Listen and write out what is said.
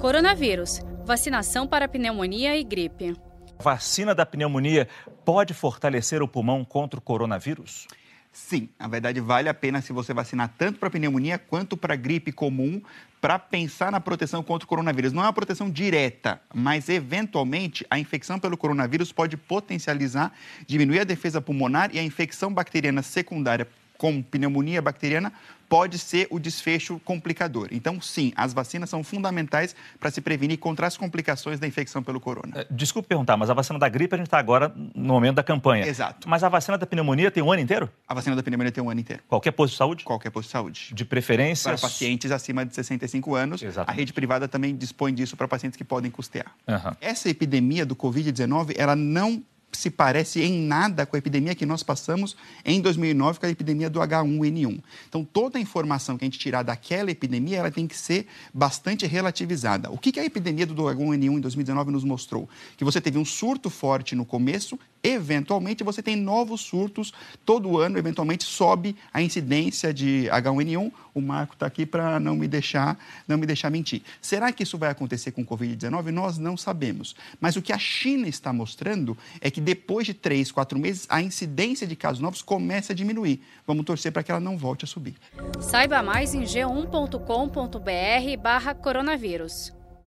Coronavírus. Vacinação para pneumonia e gripe. Vacina da pneumonia pode fortalecer o pulmão contra o coronavírus? Sim, na verdade vale a pena se você vacinar tanto para pneumonia quanto para gripe comum, para pensar na proteção contra o coronavírus. Não é uma proteção direta, mas eventualmente a infecção pelo coronavírus pode potencializar, diminuir a defesa pulmonar e a infecção bacteriana secundária como pneumonia bacteriana pode ser o desfecho complicador. Então, sim, as vacinas são fundamentais para se prevenir contra as complicações da infecção pelo corona. É, desculpe perguntar, mas a vacina da gripe a gente está agora no momento da campanha. Exato. Mas a vacina da pneumonia tem um ano inteiro? A vacina da pneumonia tem um ano inteiro. Qualquer posto de saúde? Qualquer posto de saúde. De preferência? Para pacientes acima de 65 anos. Exatamente. A rede privada também dispõe disso para pacientes que podem custear. Uhum. Essa epidemia do Covid-19, ela não se parece em nada com a epidemia que nós passamos em 2009, com a epidemia do H1N1. Então, toda a informação que a gente tirar daquela epidemia, ela tem que ser bastante relativizada. O que a epidemia do H1N1 em 2019 nos mostrou? Que você teve um surto forte no começo, eventualmente você tem novos surtos todo ano, eventualmente sobe a incidência de H1N1. O Marco está aqui para não me deixar, não me deixar mentir. Será que isso vai acontecer com o COVID-19? Nós não sabemos. Mas o que a China está mostrando é que depois de três, quatro meses, a incidência de casos novos começa a diminuir. Vamos torcer para que ela não volte a subir. Saiba mais em g1.com.br/coronavírus.